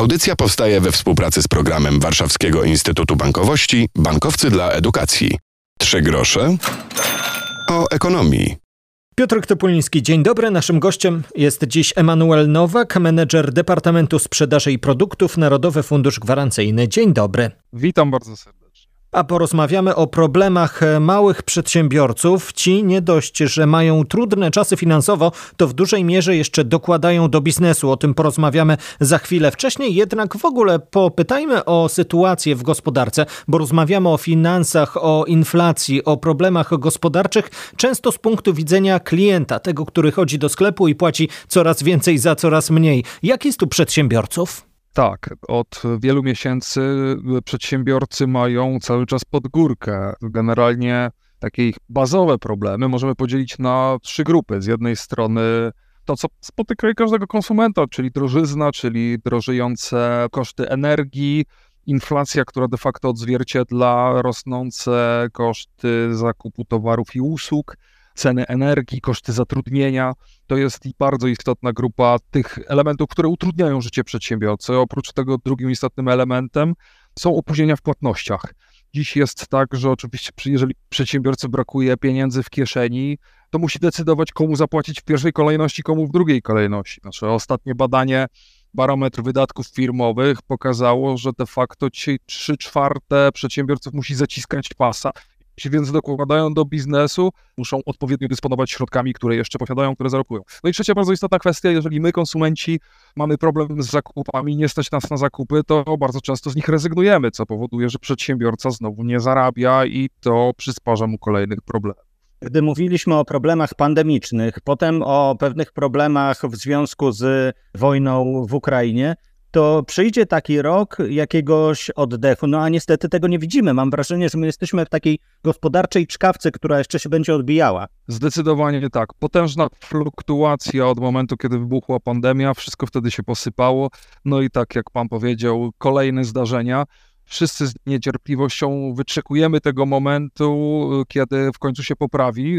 Audycja powstaje we współpracy z programem Warszawskiego Instytutu Bankowości Bankowcy dla Edukacji. Trzy grosze o ekonomii. Piotr Topuliński, dzień dobry. Naszym gościem jest dziś Emanuel Nowak, menedżer Departamentu Sprzedaży i Produktów Narodowy Fundusz Gwarancyjny. Dzień dobry. Witam bardzo serdecznie a porozmawiamy o problemach e, małych przedsiębiorców. Ci nie dość, że mają trudne czasy finansowo, to w dużej mierze jeszcze dokładają do biznesu. O tym porozmawiamy za chwilę. Wcześniej jednak w ogóle popytajmy o sytuację w gospodarce, bo rozmawiamy o finansach, o inflacji, o problemach gospodarczych, często z punktu widzenia klienta, tego, który chodzi do sklepu i płaci coraz więcej za coraz mniej. Jak jest tu przedsiębiorców? Tak, od wielu miesięcy przedsiębiorcy mają cały czas pod górkę. Generalnie takie ich bazowe problemy możemy podzielić na trzy grupy. Z jednej strony to, co spotyka każdego konsumenta, czyli drożyzna, czyli drożejące koszty energii, inflacja, która de facto odzwierciedla rosnące koszty zakupu towarów i usług ceny energii, koszty zatrudnienia. To jest bardzo istotna grupa tych elementów, które utrudniają życie przedsiębiorcy. Oprócz tego drugim istotnym elementem są opóźnienia w płatnościach. Dziś jest tak, że oczywiście, jeżeli przedsiębiorcy brakuje pieniędzy w kieszeni, to musi decydować, komu zapłacić w pierwszej kolejności, komu w drugiej kolejności. Nasze ostatnie badanie, barometr wydatków firmowych pokazało, że de facto dzisiaj 3 czwarte przedsiębiorców musi zaciskać pasa się więc dokładają do biznesu, muszą odpowiednio dysponować środkami, które jeszcze posiadają, które zarobują. No i trzecia bardzo istotna kwestia, jeżeli my, konsumenci, mamy problem z zakupami, nie stać nas na zakupy, to bardzo często z nich rezygnujemy, co powoduje, że przedsiębiorca znowu nie zarabia i to przysparza mu kolejnych problemów. Gdy mówiliśmy o problemach pandemicznych, potem o pewnych problemach w związku z wojną w Ukrainie, to przyjdzie taki rok jakiegoś oddechu. No a niestety tego nie widzimy. Mam wrażenie, że my jesteśmy w takiej gospodarczej czkawce, która jeszcze się będzie odbijała. Zdecydowanie tak. Potężna fluktuacja od momentu, kiedy wybuchła pandemia, wszystko wtedy się posypało. No i tak jak pan powiedział, kolejne zdarzenia. Wszyscy z niecierpliwością wyczekujemy tego momentu, kiedy w końcu się poprawi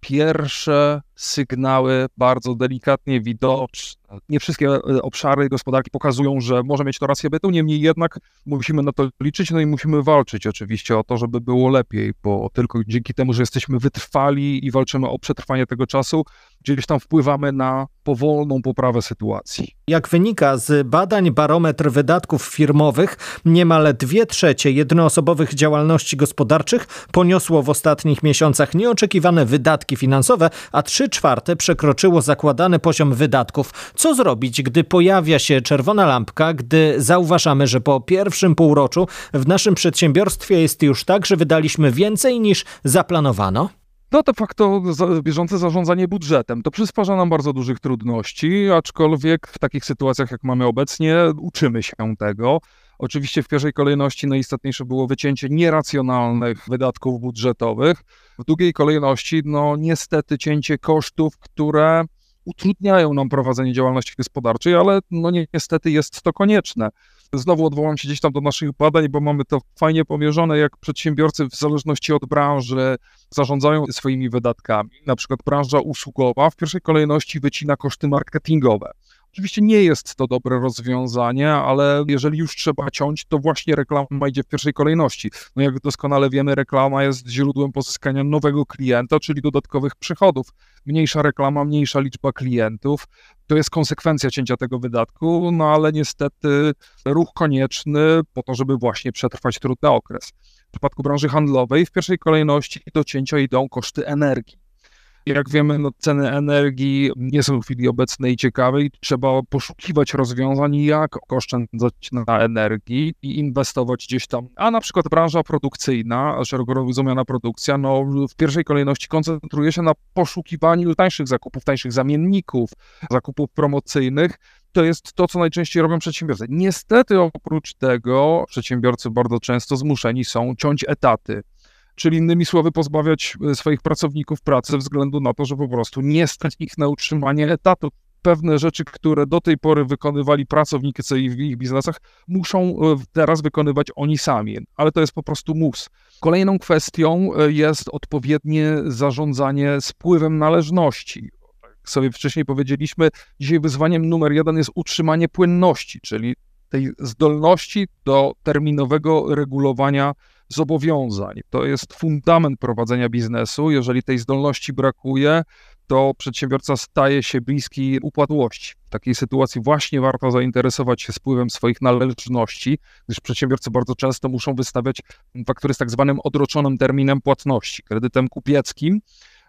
pierwsze sygnały bardzo delikatnie widoczne. Nie wszystkie e, obszary gospodarki pokazują, że może mieć to rację bytu, niemniej jednak musimy na to liczyć, no i musimy walczyć oczywiście o to, żeby było lepiej, bo tylko dzięki temu, że jesteśmy wytrwali i walczymy o przetrwanie tego czasu, gdzieś tam wpływamy na powolną poprawę sytuacji. Jak wynika z badań barometr wydatków firmowych, niemal dwie trzecie jednoosobowych działalności gospodarczych poniosło w ostatnich miesiącach nieoczekiwane wydatki finansowe, a trzy czwarte przekroczyło zakładany poziom wydatków. Co zrobić, gdy pojawia się czerwona lampka, gdy zauważamy, że po pierwszym półroczu w naszym przedsiębiorstwie jest już tak, że wydaliśmy więcej niż zaplanowano? No de facto bieżące zarządzanie budżetem to przysparza nam bardzo dużych trudności, aczkolwiek w takich sytuacjach jak mamy obecnie uczymy się tego. Oczywiście w pierwszej kolejności najistotniejsze było wycięcie nieracjonalnych wydatków budżetowych. W drugiej kolejności, no niestety, cięcie kosztów, które utrudniają nam prowadzenie działalności gospodarczej, ale no niestety jest to konieczne. Znowu odwołam się gdzieś tam do naszych badań, bo mamy to fajnie pomierzone, jak przedsiębiorcy w zależności od branży zarządzają swoimi wydatkami. Na przykład branża usługowa w pierwszej kolejności wycina koszty marketingowe. Oczywiście nie jest to dobre rozwiązanie, ale jeżeli już trzeba ciąć, to właśnie reklama idzie w pierwszej kolejności. No jak doskonale wiemy, reklama jest źródłem pozyskania nowego klienta, czyli dodatkowych przychodów. Mniejsza reklama, mniejsza liczba klientów, to jest konsekwencja cięcia tego wydatku, no ale niestety ruch konieczny po to, żeby właśnie przetrwać trudny okres. W przypadku branży handlowej w pierwszej kolejności do cięcia idą koszty energii. Jak wiemy, no, ceny energii nie są w chwili obecnej ciekawe i trzeba poszukiwać rozwiązań, jak oszczędzać na energii i inwestować gdzieś tam. A na przykład branża produkcyjna, szeroko rozumiana produkcja, no w pierwszej kolejności koncentruje się na poszukiwaniu tańszych zakupów, tańszych zamienników, zakupów promocyjnych, to jest to, co najczęściej robią przedsiębiorcy. Niestety oprócz tego przedsiębiorcy bardzo często zmuszeni są ciąć etaty czyli innymi słowy pozbawiać e, swoich pracowników pracy ze względu na to, że po prostu nie stać ich na utrzymanie etatu. Pewne rzeczy, które do tej pory wykonywali pracownicy w ich biznesach, muszą e, teraz wykonywać oni sami, ale to jest po prostu mus. Kolejną kwestią e, jest odpowiednie zarządzanie spływem należności. Jak sobie wcześniej powiedzieliśmy, dzisiaj wyzwaniem numer jeden jest utrzymanie płynności, czyli tej zdolności do terminowego regulowania zobowiązań. To jest fundament prowadzenia biznesu. Jeżeli tej zdolności brakuje, to przedsiębiorca staje się bliski upadłości. W takiej sytuacji właśnie warto zainteresować się spływem swoich należności, gdyż przedsiębiorcy bardzo często muszą wystawiać faktury z tak zwanym odroczonym terminem płatności, kredytem kupieckim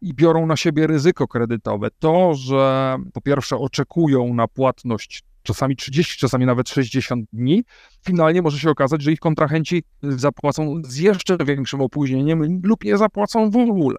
i biorą na siebie ryzyko kredytowe. To, że po pierwsze oczekują na płatność czasami 30, czasami nawet 60 dni, finalnie może się okazać, że ich kontrahenci zapłacą z jeszcze większym opóźnieniem lub nie zapłacą w ogóle.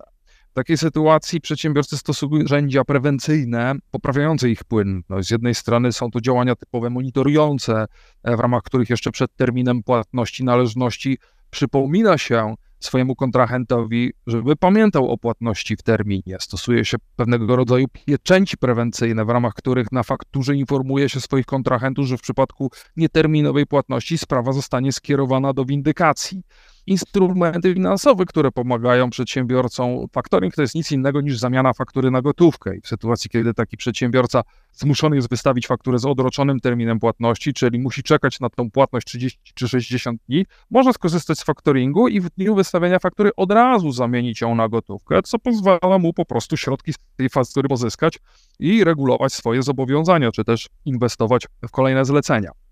W takiej sytuacji przedsiębiorcy stosują narzędzia prewencyjne poprawiające ich płynność. Z jednej strony są to działania typowe monitorujące, w ramach których jeszcze przed terminem płatności należności przypomina się swojemu kontrahentowi, żeby pamiętał o płatności w terminie. Stosuje się pewnego rodzaju pieczęci prewencyjne, w ramach których na fakturze informuje się swoich kontrahentów, że w przypadku nieterminowej płatności sprawa zostanie skierowana do windykacji instrumenty finansowe, które pomagają przedsiębiorcom. Faktoring to jest nic innego niż zamiana faktury na gotówkę. I w sytuacji, kiedy taki przedsiębiorca zmuszony jest wystawić fakturę z odroczonym terminem płatności, czyli musi czekać na tą płatność 30 czy 60 dni, może skorzystać z faktoringu i w dniu wystawienia faktury od razu zamienić ją na gotówkę, co pozwala mu po prostu środki z tej faktury pozyskać i regulować swoje zobowiązania, czy też inwestować w kolejne zlecenia.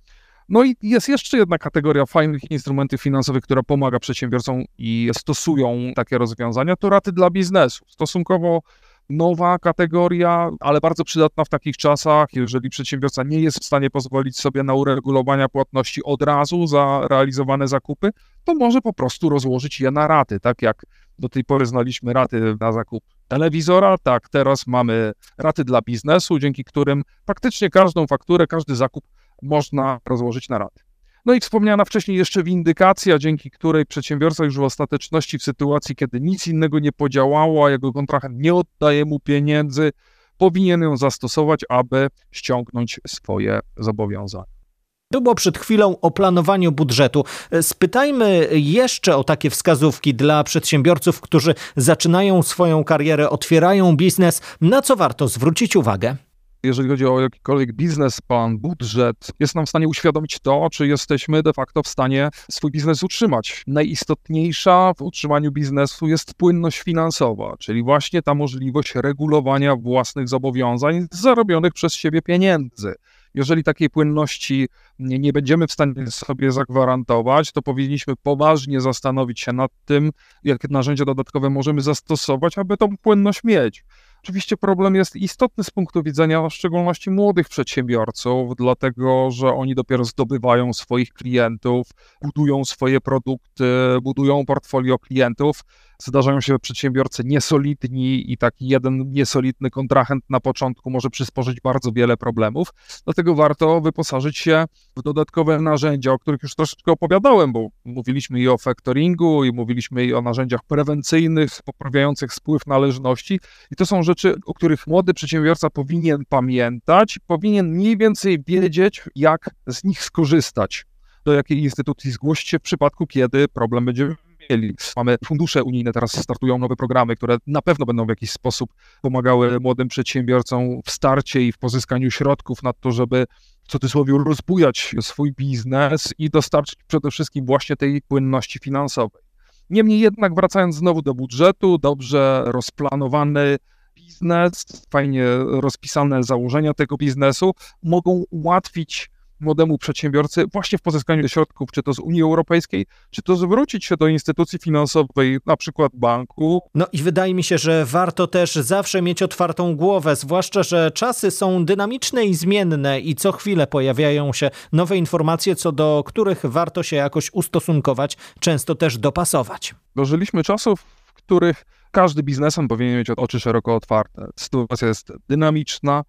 No i jest jeszcze jedna kategoria fajnych instrumentów finansowych, która pomaga przedsiębiorcom i stosują takie rozwiązania, to raty dla biznesu. Stosunkowo nowa kategoria, ale bardzo przydatna w takich czasach, jeżeli przedsiębiorca nie jest w stanie pozwolić sobie na uregulowania płatności od razu za realizowane zakupy, to może po prostu rozłożyć je na raty, tak jak do tej pory znaliśmy raty na zakup telewizora, tak teraz mamy raty dla biznesu, dzięki którym praktycznie każdą fakturę, każdy zakup można rozłożyć na raty. No i wspomniana wcześniej jeszcze windykacja, dzięki której przedsiębiorca już w ostateczności w sytuacji, kiedy nic innego nie podziałało, a jego kontrahent nie oddaje mu pieniędzy, powinien ją zastosować, aby ściągnąć swoje zobowiązania. Tu było przed chwilą o planowaniu budżetu. Spytajmy jeszcze o takie wskazówki dla przedsiębiorców, którzy zaczynają swoją karierę, otwierają biznes. Na co warto zwrócić uwagę? Jeżeli chodzi o jakikolwiek biznesplan, budżet, jest nam w stanie uświadomić to, czy jesteśmy de facto w stanie swój biznes utrzymać. Najistotniejsza w utrzymaniu biznesu jest płynność finansowa, czyli właśnie ta możliwość regulowania własnych zobowiązań zarobionych przez siebie pieniędzy. Jeżeli takiej płynności nie, nie, będziemy w stanie sobie zagwarantować, to powinniśmy poważnie zastanowić się nad tym, jakie narzędzia dodatkowe możemy zastosować, aby tą płynność mieć. Oczywiście problem jest istotny z punktu widzenia w szczególności młodych przedsiębiorców, dlatego że oni dopiero zdobywają swoich klientów, budują swoje produkty, budują portfolio klientów zdarzają się przedsiębiorcy niesolidni i taki jeden niesolidny kontrahent na początku może przysporzyć bardzo wiele problemów. Dlatego warto wyposażyć się w dodatkowe narzędzia, o których już troszeczkę opowiadałem, bo mówiliśmy i o factoringu, i mówiliśmy i o narzędziach prewencyjnych, poprawiających spływ należności. I to są rzeczy, o których młody przedsiębiorca powinien pamiętać, powinien mniej więcej wiedzieć, jak z nich skorzystać do jakiej instytucji zgłosić się w przypadku, kiedy problem będzie mieli. Mamy fundusze unijne, teraz startują nowe programy, które na pewno będą w jakiś sposób pomagały młodym przedsiębiorcom w starcie i w pozyskaniu środków na to, żeby w cudzysłowie rozbujać swój biznes i dostarczyć przede wszystkim właśnie tej płynności finansowej. Niemniej jednak, wracając znowu do budżetu, dobrze rozplanowany biznes, fajnie rozpisane założenia tego biznesu mogą ułatwić młodemu przedsiębiorcy właśnie w pozyskaniu środków, czy to z Unii Europejskiej, czy to zwrócić się do instytucji finansowej, na przykład banku. No i wydaje mi się, że warto też zawsze mieć otwartą głowę, zwłaszcza, że czasy są dynamiczne i zmienne i co chwilę pojawiają się nowe informacje, co do których warto się jakoś ustosunkować, często też dopasować. Dożyliśmy czasów, w których każdy biznesem powinien mieć oczy szeroko otwarte. Sytuacja jest dynamiczna,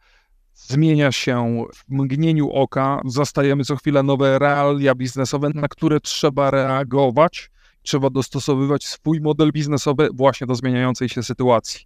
zmienia się w mgnieniu oka, zastajemy co chwilę nowe realia biznesowe, na które trzeba reagować, trzeba dostosowywać swój model biznesowy właśnie do zmieniającej się sytuacji.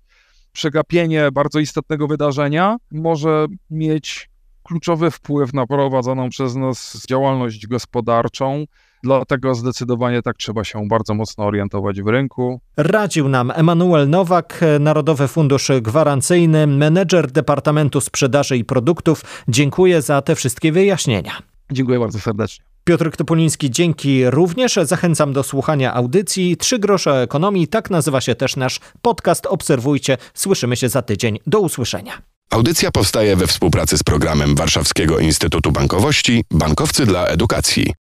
Przegapienie bardzo istotnego wydarzenia może mieć kluczowy wpływ na prowadzoną przez nas działalność gospodarczą, Dlatego zdecydowanie tak trzeba się bardzo mocno orientować w rynku. Radził nam Emanuel Nowak, Narodowy Fundusz Gwarancyjny, menedżer Departamentu Sprzedaży i Produktów. Dziękuję za te wszystkie wyjaśnienia. Dziękuję bardzo serdecznie. Piotr Topoliński, dzięki również. Zachęcam do słuchania audycji Trzy grosze ekonomii. Tak nazywa się też nasz podcast. Obserwujcie. Słyszymy się za tydzień. Do usłyszenia. Audycja powstaje we współpracy z programem Warszawskiego Instytutu Bankowości Bankowcy dla Edukacji.